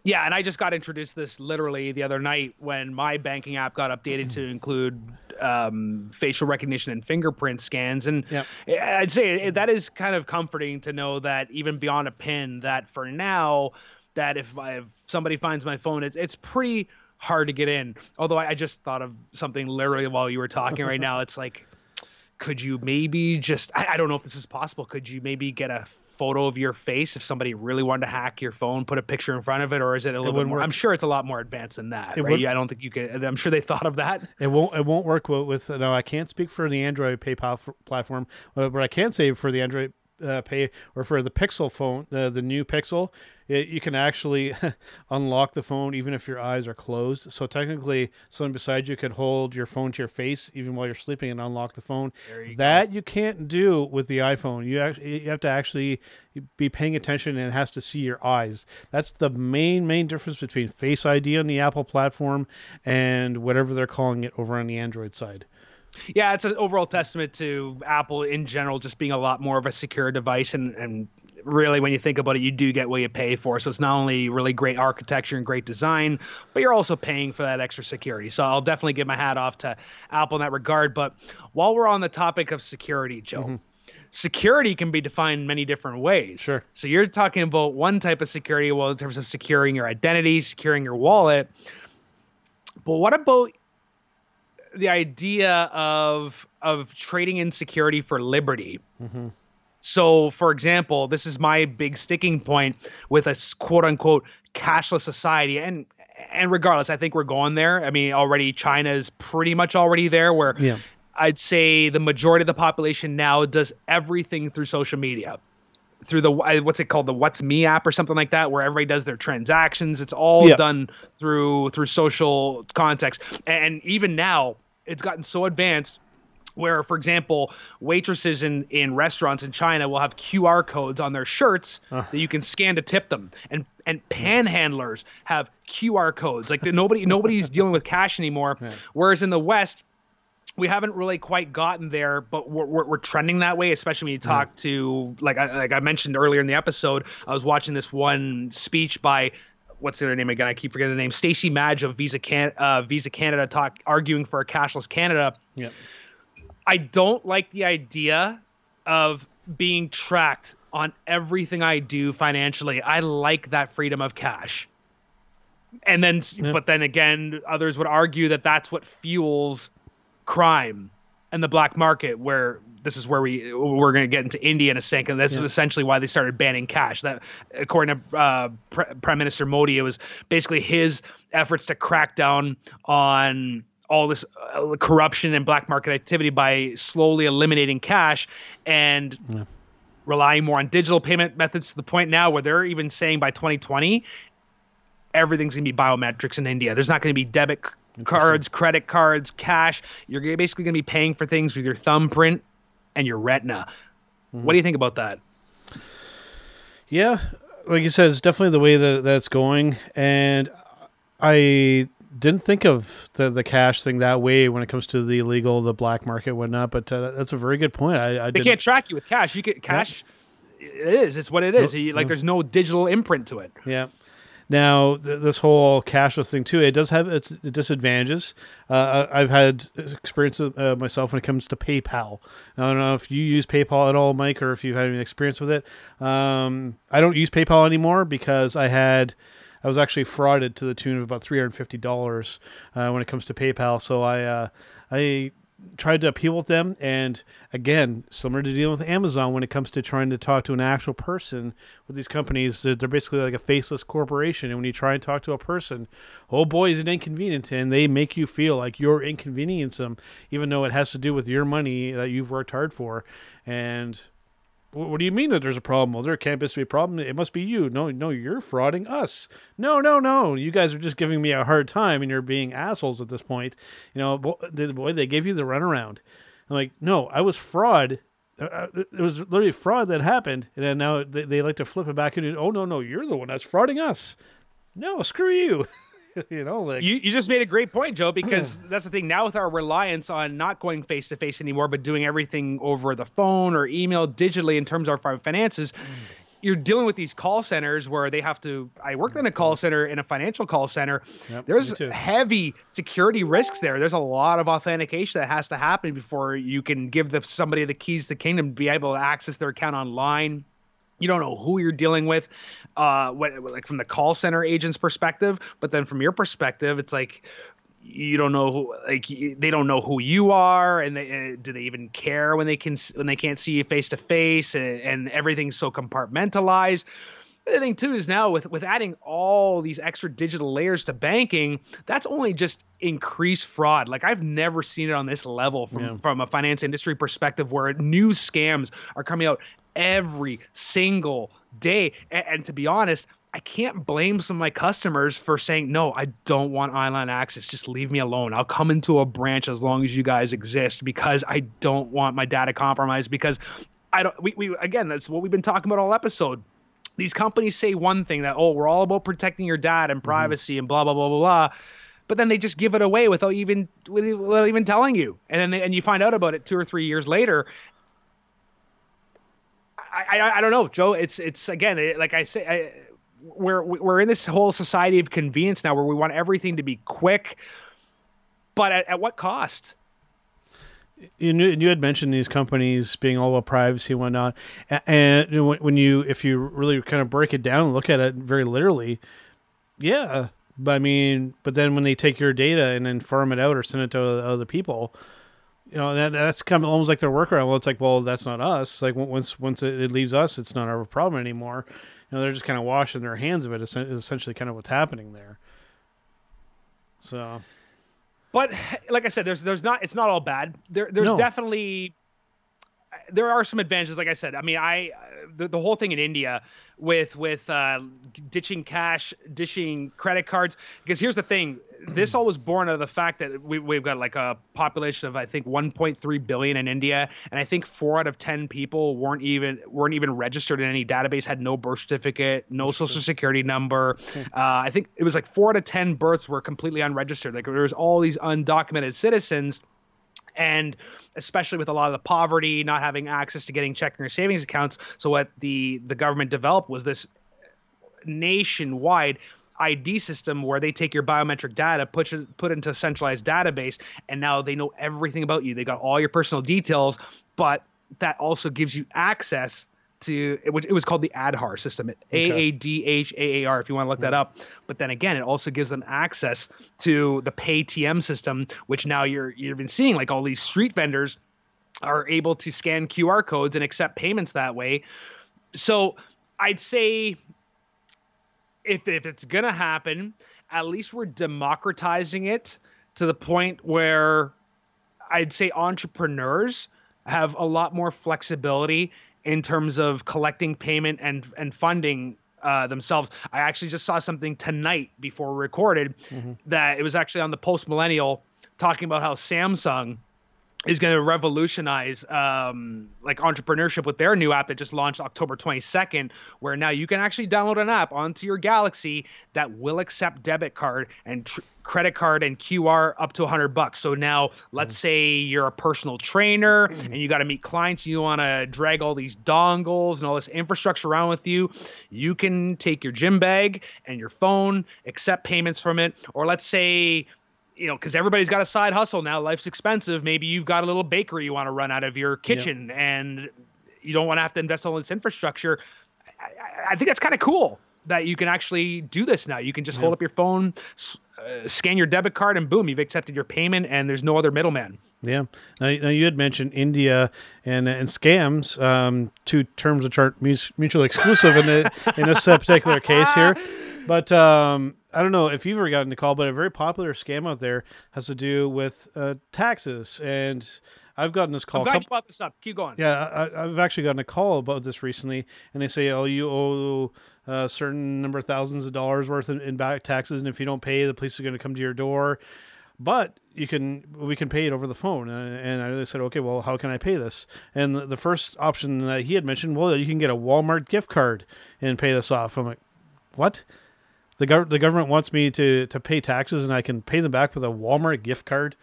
Yeah, and I just got introduced to this literally the other night when my banking app got updated to include um, facial recognition and fingerprint scans. And yep. I'd say that is kind of comforting to know that even beyond a pin, that for now, that if, I, if somebody finds my phone, it's it's pretty hard to get in. Although I, I just thought of something literally while you were talking right now. It's like, could you maybe just, I, I don't know if this is possible. Could you maybe get a photo of your face if somebody really wanted to hack your phone, put a picture in front of it, or is it a little it bit more? Work. I'm sure it's a lot more advanced than that, it right? Would, I don't think you could. I'm sure they thought of that. It won't. It won't work with. with no, I can't speak for the Android PayPal platform, uh, but I can say for the Android uh, pay or for the Pixel phone, uh, the new Pixel, it, you can actually unlock the phone even if your eyes are closed. So technically, someone beside you could hold your phone to your face even while you're sleeping and unlock the phone. You that go. you can't do with the iPhone. You actually you have to actually be paying attention and it has to see your eyes. That's the main main difference between Face ID on the Apple platform and whatever they're calling it over on the Android side. Yeah, it's an overall testament to Apple in general just being a lot more of a secure device and, and really when you think about it you do get what you pay for. So it's not only really great architecture and great design but you're also paying for that extra security. So i'll definitely give my hat off to apple in that regard. But while we're on the topic of security joe mm-hmm. security can be defined many different ways. Sure. So you're talking about one type of security well in terms of securing your identity securing your wallet. But what about the idea of of trading insecurity for liberty? Mm-hmm. So, for example, this is my big sticking point with a quote unquote cashless society. And and regardless, I think we're going there. I mean, already China is pretty much already there where Yeah. I'd say the majority of the population now does everything through social media. Through the what's it called the What's Me app or something like that, where everybody does their transactions. It's all Yeah. done through through social context. And even now, it's gotten so advanced where for example waitresses in, in restaurants in china will have qr codes on their shirts that you can scan to tip them and and panhandlers have qr codes like the, nobody nobody's dealing with cash anymore whereas in the west we haven't really quite gotten there, but we're, we're, we're trending that way, especially when you talk to like I, like I mentioned earlier in the episode. I was watching this one speech by what's their name again? I keep forgetting the name. Stacey Madge of Visa Can uh, Visa Canada talk arguing for a cashless Canada. Yeah. I don't like the idea of being tracked on everything I do financially. I like that freedom of cash. And then, but then again, others would argue that that's what fuels crime and the black market, where this is where we we're going to get into India in a second. That's essentially why they started banning cash. That, according to uh, Pre- Prime Minister Modi, it was basically his efforts to crack down on all this uh, corruption and black market activity by slowly eliminating cash and relying more on digital payment methods to the point now where they're even saying by 2020 everything's going to be biometrics in India. There's not going to be debit cards, credit cards, cash. You're basically going to be paying for things with your thumbprint and your retina. What do you think about that? Yeah, like you said, it's definitely the way that that's going, and I didn't think of the the cash thing that way when it comes to the illegal, the black market, whatnot. But uh, that's a very good point. I, I They didn't, can't track you with cash. You get cash. It is. It's what it is. You- like there's no digital imprint to it. Yeah. Now, th- this whole cashless thing too, it does have its disadvantages. Uh, I- I've had experience with, uh, myself when it comes to PayPal. I don't know if you use PayPal at all, Mike, or if you've had any experience with it. Um, I don't use PayPal anymore because I had, I was actually frauded to the tune of about three hundred fifty dollars uh, when it comes to PayPal. So I, uh, I tried to appeal with them. And again similar to dealing with amazon when it comes to trying to talk to an actual person with these companies they're, basically like a faceless corporation. And when you try and talk to a person oh boy is it inconvenient. And they make you feel like you're inconveniencing them even though it has to do with your money that you've worked hard for. And "Wh- what do you mean that there's a problem? Well, there can't be a problem. It must be you. No, no, you're frauding us. No, no, no. You guys are just giving me a hard time, and you're being assholes at this point. You know, boy, they gave you the runaround. I'm like, no, I was fraud. Uh, uh, It was literally fraud that happened, and then now they, they like to flip it back into, oh no, no, you're the one that's frauding us. No, screw you. you know, like You, you just made a great point, Joe, because that's the thing. Now, with our reliance on not going face to face anymore, but doing everything over the phone or email digitally in terms of our finances, mm. you're dealing with these call centers where they have to. I worked in a call mm-hmm. center, in a financial call center. Yep, There's heavy security risks there. There's a lot of authentication that has to happen before you can give the, somebody the keys to the kingdom to be able to access their account online you don't know who you're dealing with uh what like from the call center agent's perspective but then from your perspective it's like you don't know who like they don't know who you are and they uh, do they even care when they can when they can't see you face to face and and everything's so compartmentalized the thing too is now with with adding all these extra digital layers to banking that's only just increased fraud like i've never seen it on this level from Yeah. from a finance industry perspective where new scams are coming out every single day and, and to be honest I can't blame some of my customers for saying, no, I don't want online access. Just leave me alone. I'll come into a branch as long as you guys exist because I don't want my data compromised. Because I don't, we, we again, that's what we've been talking about all episode these companies say one thing that oh we're all about protecting your data and mm-hmm. privacy and blah blah blah blah blah but then they just give it away without even without even telling you and then they, and you find out about it two or three years later I, I, I don't know joe it's it's again like i say I, we're we're in this whole society of convenience now where we want everything to be quick but at, at what cost? You knew, you had mentioned these companies being all about privacy and whatnot, and when you if you really kind of break it down and look at it very literally, yeah, But I mean, but then when they take your data and then farm it out or send it to other people, you know, that, that's kind of almost like their workaround. Well, it's like, well, that's not us. Like once once it, it leaves us, it's not our problem anymore. You know, they're just kind of washing their hands of it. Is essentially kind of what's happening there. So, but like I said, there's there's not it's not all bad. There there's No. definitely there are some advantages. Like I said, I mean, I the, the whole thing in India with with uh, ditching cash, dishing credit cards. Because here's the thing: this all was born out of the fact that we we've got like a population of I think 1.3 billion in India, and I think four out of ten people weren't even weren't even registered in any database, had no birth certificate, no social security number. Uh, I think it was like four out of ten births were completely unregistered. Like there was all these undocumented citizens and especially with a lot of the poverty, not having access to getting checking or savings accounts. So what the the government developed was this nationwide ID system where they take your biometric data, put it put into a centralized database, and now they know everything about you. They got all your personal details, but that also gives you access to it, was- it was called the Aadhaar system, A A D H A A R, if you want to look that up. But then again, it also gives them access to the PayTM system, which now you're you've been seeing like all these street vendors are able to scan QR codes and accept payments that way. So I'd say if if it's gonna happen, at least we're democratizing it to the point where I'd say entrepreneurs have a lot more flexibility in terms of collecting payment and and funding uh, themselves. I actually just saw something tonight before we recorded that it was actually on the Post Millennial talking about how Samsung is going to revolutionize um, like entrepreneurship with their new app that just launched October 22nd, where now you can actually download an app onto your Galaxy that will accept debit card and tr- credit card and QR up to 100 bucks. So now, let's say you're a personal trainer and you got to meet clients, you want to drag all these dongles and all this infrastructure around with you, you can take your gym bag and your phone, accept payments from it, or let's say you know, because everybody's got a side hustle now. Life's expensive. Maybe you've got a little bakery you want to run out of your kitchen, and you don't want to have to invest all this infrastructure. I, I, think that's kind of cool that you can actually do this now. You can just hold up your phone, uh, scan your debit card, and boom, you've accepted your payment, and there's no other middleman. Yeah. Now, now you had mentioned India and and scams, um, two terms which aren't mutually exclusive in the, in this uh, particular case here. But um, I don't know if you've ever gotten the call, but a very popular scam out there has to do with uh, taxes, and I've gotten this call. I'm glad couple- you brought this up. Keep going. yeah, I, I've actually gotten a call about this recently, and they say, "Oh, you owe a certain number of thousands of dollars worth in, in back taxes, and if you don't pay, the police are going to come to your door." But you can, we can pay it over the phone, and, and I said, "Okay, well, how can I pay this?" And the, the first option that he had mentioned, well, you can get a Walmart gift card and pay this off. I'm like, "What?" The, gov- the government wants me to, to pay taxes, and I can pay them back with a Walmart gift card.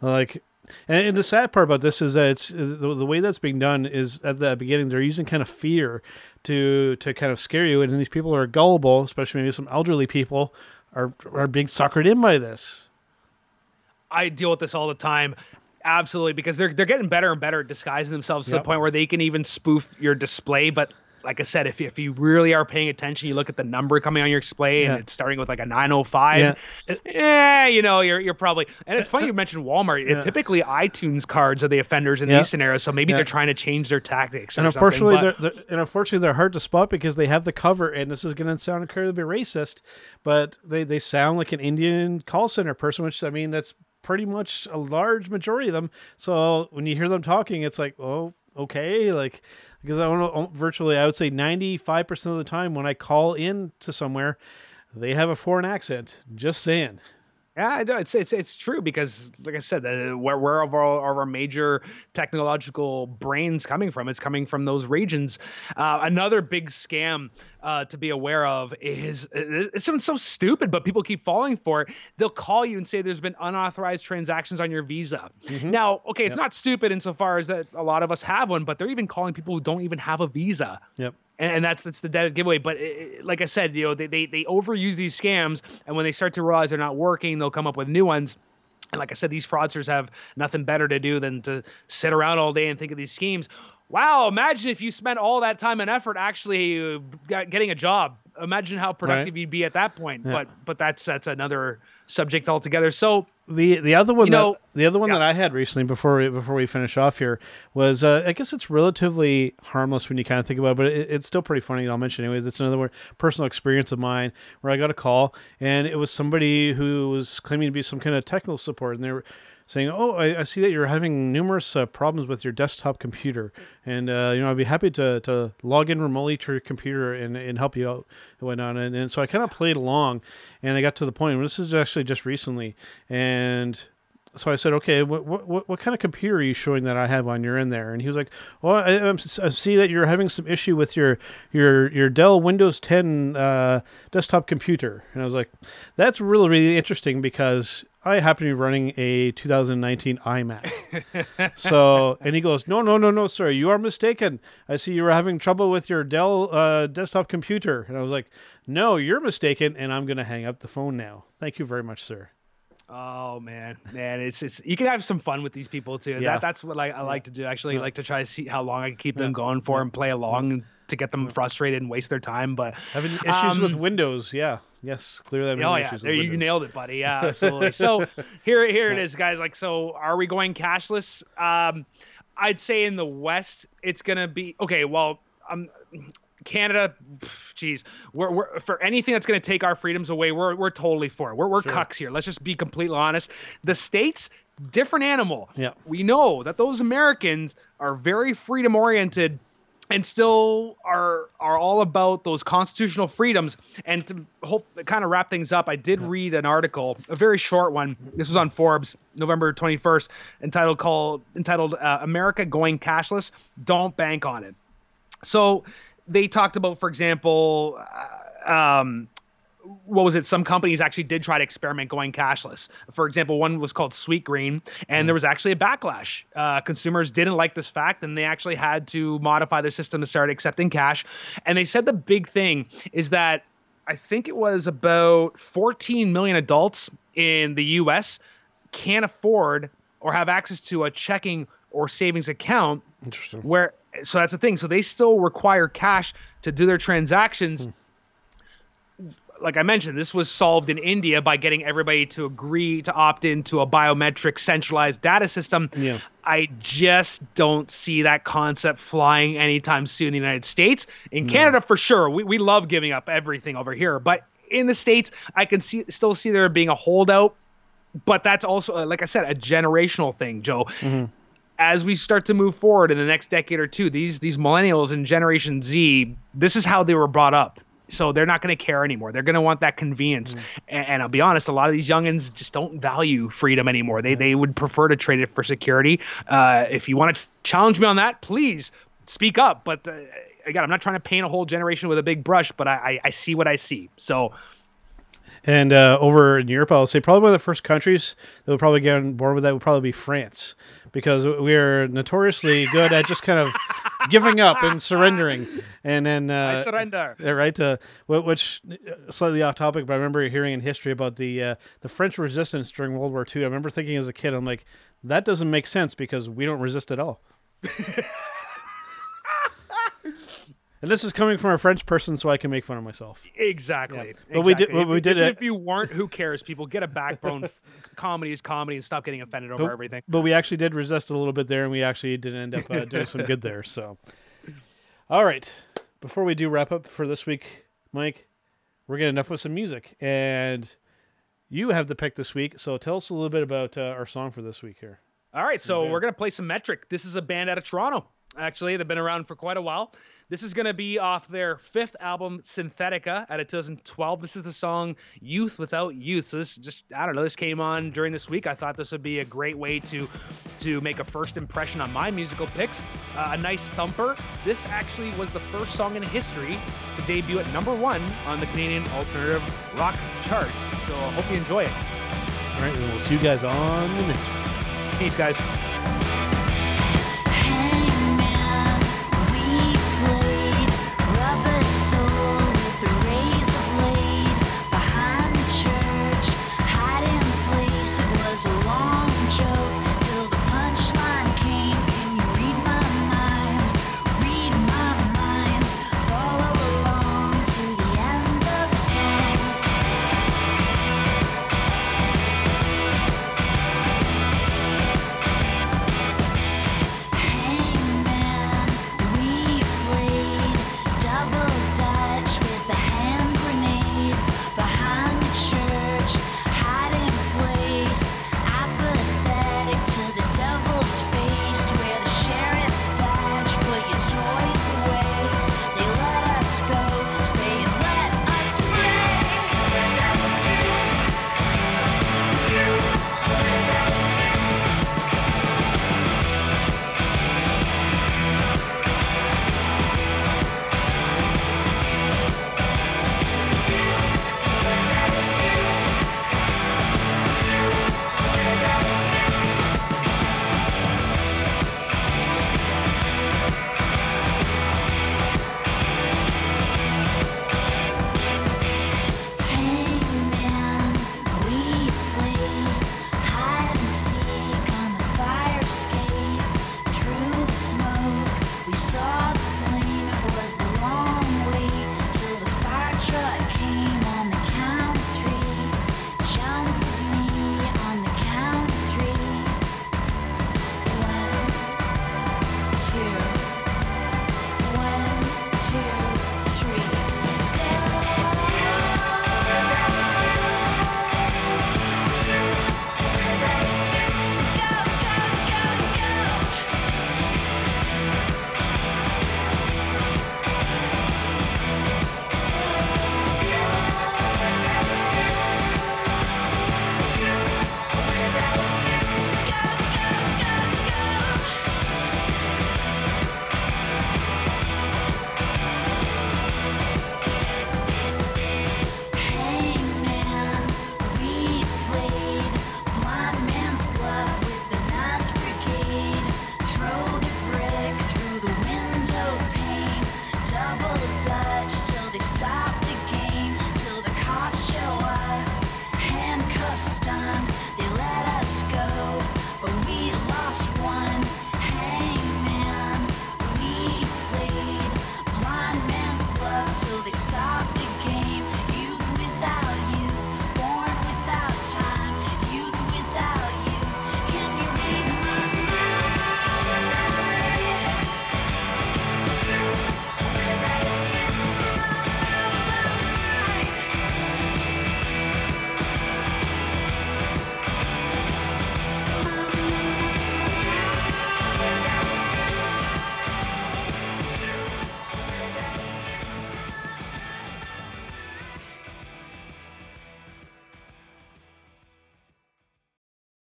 Like, and, and the sad part about this is that it's the, the way that's being done is at the beginning they're using kind of fear to to kind of scare you, and these people are gullible, especially maybe some elderly people are are being suckered in by this. I deal with this all the time. Absolutely, because they're they're getting better and better at disguising themselves to Yep. the point where they can even spoof your display. But like I said, if you, if you really are paying attention, you look at the number coming on your display Yeah. and it's starting with like a 905. Yeah, eh, you know, you're you're probably. And it's funny you mentioned Walmart. Yeah. Typically, iTunes cards are the offenders in these scenarios. So maybe they're trying to change their tactics. And unfortunately, but- they're, they're and unfortunately they're hard to spot because they have the cover, and this is going to sound incredibly racist, but they they sound like an Indian call center person, which I mean that's pretty much a large majority of them. So when you hear them talking, it's like, oh, okay, like because I don't oh, know, virtually I would say ninety five percent of the time when I call in to somewhere, they have a foreign accent. Just saying. Yeah, I know. It's it's it's true because, like I said, uh, where where of our, major technological brains coming from? It's coming from those regions. Uh, another big scam uh, to be aware of is it- it sounds so stupid, but people keep falling for it. They'll call you and say there's been unauthorized transactions on your visa. Now, okay, it's not stupid insofar as that a lot of us have one, but they're even calling people who don't even have a visa Yep. And, and that's that's the dead giveaway. But it, it- like I said, you know, they, they they overuse these scams, and when they start to realize they're not working, they'll come up with new ones. And like I said, these fraudsters have nothing better to do than to sit around all day and think of these schemes. Wow, imagine if you spent all that time and effort actually uh, getting a job. Imagine how productive you'd be at that point. Yeah. But but that's that's another subject altogether. So The the other one You that know- the other one Yeah. that I had recently before we before we finish off here was uh, I guess it's relatively harmless when you kind of think about it, but it, it's still pretty funny. I'll mention anyways. It's another one- personal experience of mine where I got a call and it was somebody who was claiming to be some kind of technical support and they were saying, "Oh, I, I see that you're having numerous uh, problems with your desktop computer, and uh, you know I'd be happy to, to log in remotely to your computer and, and help you out and whatnot." And, and so I kind of played along, and I got to the point. This is actually just recently, and so I said, "Okay, what, what what kind of computer are you showing that I have on your end there?" And he was like, "Well, I, I see that you're having some issue with your your your Dell Windows 10 uh, desktop computer." And I was like, "That's really really interesting because I happen to be running a 2019 iMac." so, and he goes, "No, no, no, no, sir, you are mistaken. I see you were having trouble with your Dell uh, desktop computer." And I was like, "No, you're mistaken, and I'm going to hang up the phone now. Thank you very much, sir." Oh man, man, it's it's you can have some fun with these people too. Yeah. That that's what I, I like to do. Actually, Yeah. like to try to see how long I can keep them going for and play along to get them frustrated and waste their time. But Having issues with Um, Windows, yeah, yes, clearly. oh yeah, with there you nailed it, buddy. Yeah, absolutely. so here here it is, guys. Like, so are we going cashless? Um, I'd say in the West, it's gonna be okay. Well, um, Canada, geez, we're, we're for anything that's gonna take our freedoms away, we're we're totally for it. We're we're Sure. cucks here. Let's just be completely honest. The states, different animal. Yeah. we know that those Americans are very freedom oriented and still are are all about those constitutional freedoms. And to hope kind of wrap things up, I did read an article, a very short one. This was on Forbes, November twenty first, entitled called entitled uh, "America Going Cashless." Don't bank on it. So they talked about, for example, uh, um, what was it? Some companies actually did try to experiment going cashless. For example, one was called Sweetgreen, and there was actually a backlash. Uh, consumers didn't like this fact, and they actually had to modify the system to start accepting cash. And they said the big thing is that I think it was about 14 million adults in the U.S. can't afford or have access to a checking or savings account Interesting. where so that's the thing. So they still require cash to do their transactions. Like i mentioned this was solved in india by getting everybody to agree to opt into a biometric centralized data system. Yeah. i just don't see that concept flying anytime soon in the united states. In canada for sure. We, we love giving up everything over here. But in the states i can see still see there being a holdout. But that's also uh, like i said a generational thing joe as we start to move forward in the next decade or two, these these millennials and Generation Z, this is how they were brought up. So they're not going to care anymore. They're going to want that convenience. And, and I'll be honest, a lot of these youngins just don't value freedom anymore. They they would prefer to trade it for security. Uh, if you want to challenge me on that, please speak up. But uh, again, I'm not trying to paint a whole generation with a big brush, but I I, I see what I see. So And uh, over in Europe, I'll say probably one of the first countries that would probably get on board with that would probably be France, because we're notoriously good at just kind of giving up and surrendering. And then uh, I surrender. Yeah, right. Uh, which uh, slightly off topic, but I remember hearing in history about the uh, the French resistance during World War II. I remember thinking as a kid, I'm like, that doesn't make sense because we don't resist at all. and this is coming from a French person, so I can make fun of myself. Exactly. Yeah. But we did- exactly. but we If- did even it- If you weren't, who cares? People get a backbone. comedy is comedy, and stop getting offended over But- everything. But we actually did resist a little bit there, and we actually did end up uh, doing some good there. So, all right. Before we do wrap up for this week, Mike, we're getting enough with some music, and you have the pick this week. So tell us a little bit about uh, our song for this week here. All right, so Okay. we're gonna play some Metric. This is a band out of Toronto. Actually, they've been around for quite a while. This is gonna be off their fifth album, Synthetica, out of 2012. This is the song "Youth Without Youth." So this just I don't know. This came on during this week. I thought this would be a great way to to make a first impression on my musical picks. Uh, a nice thumper. This actually was the first song in history to debut at number one on the Canadian alternative rock charts. So I hope you enjoy it. All right, we'll see you guys on the next. one. Peace, guys.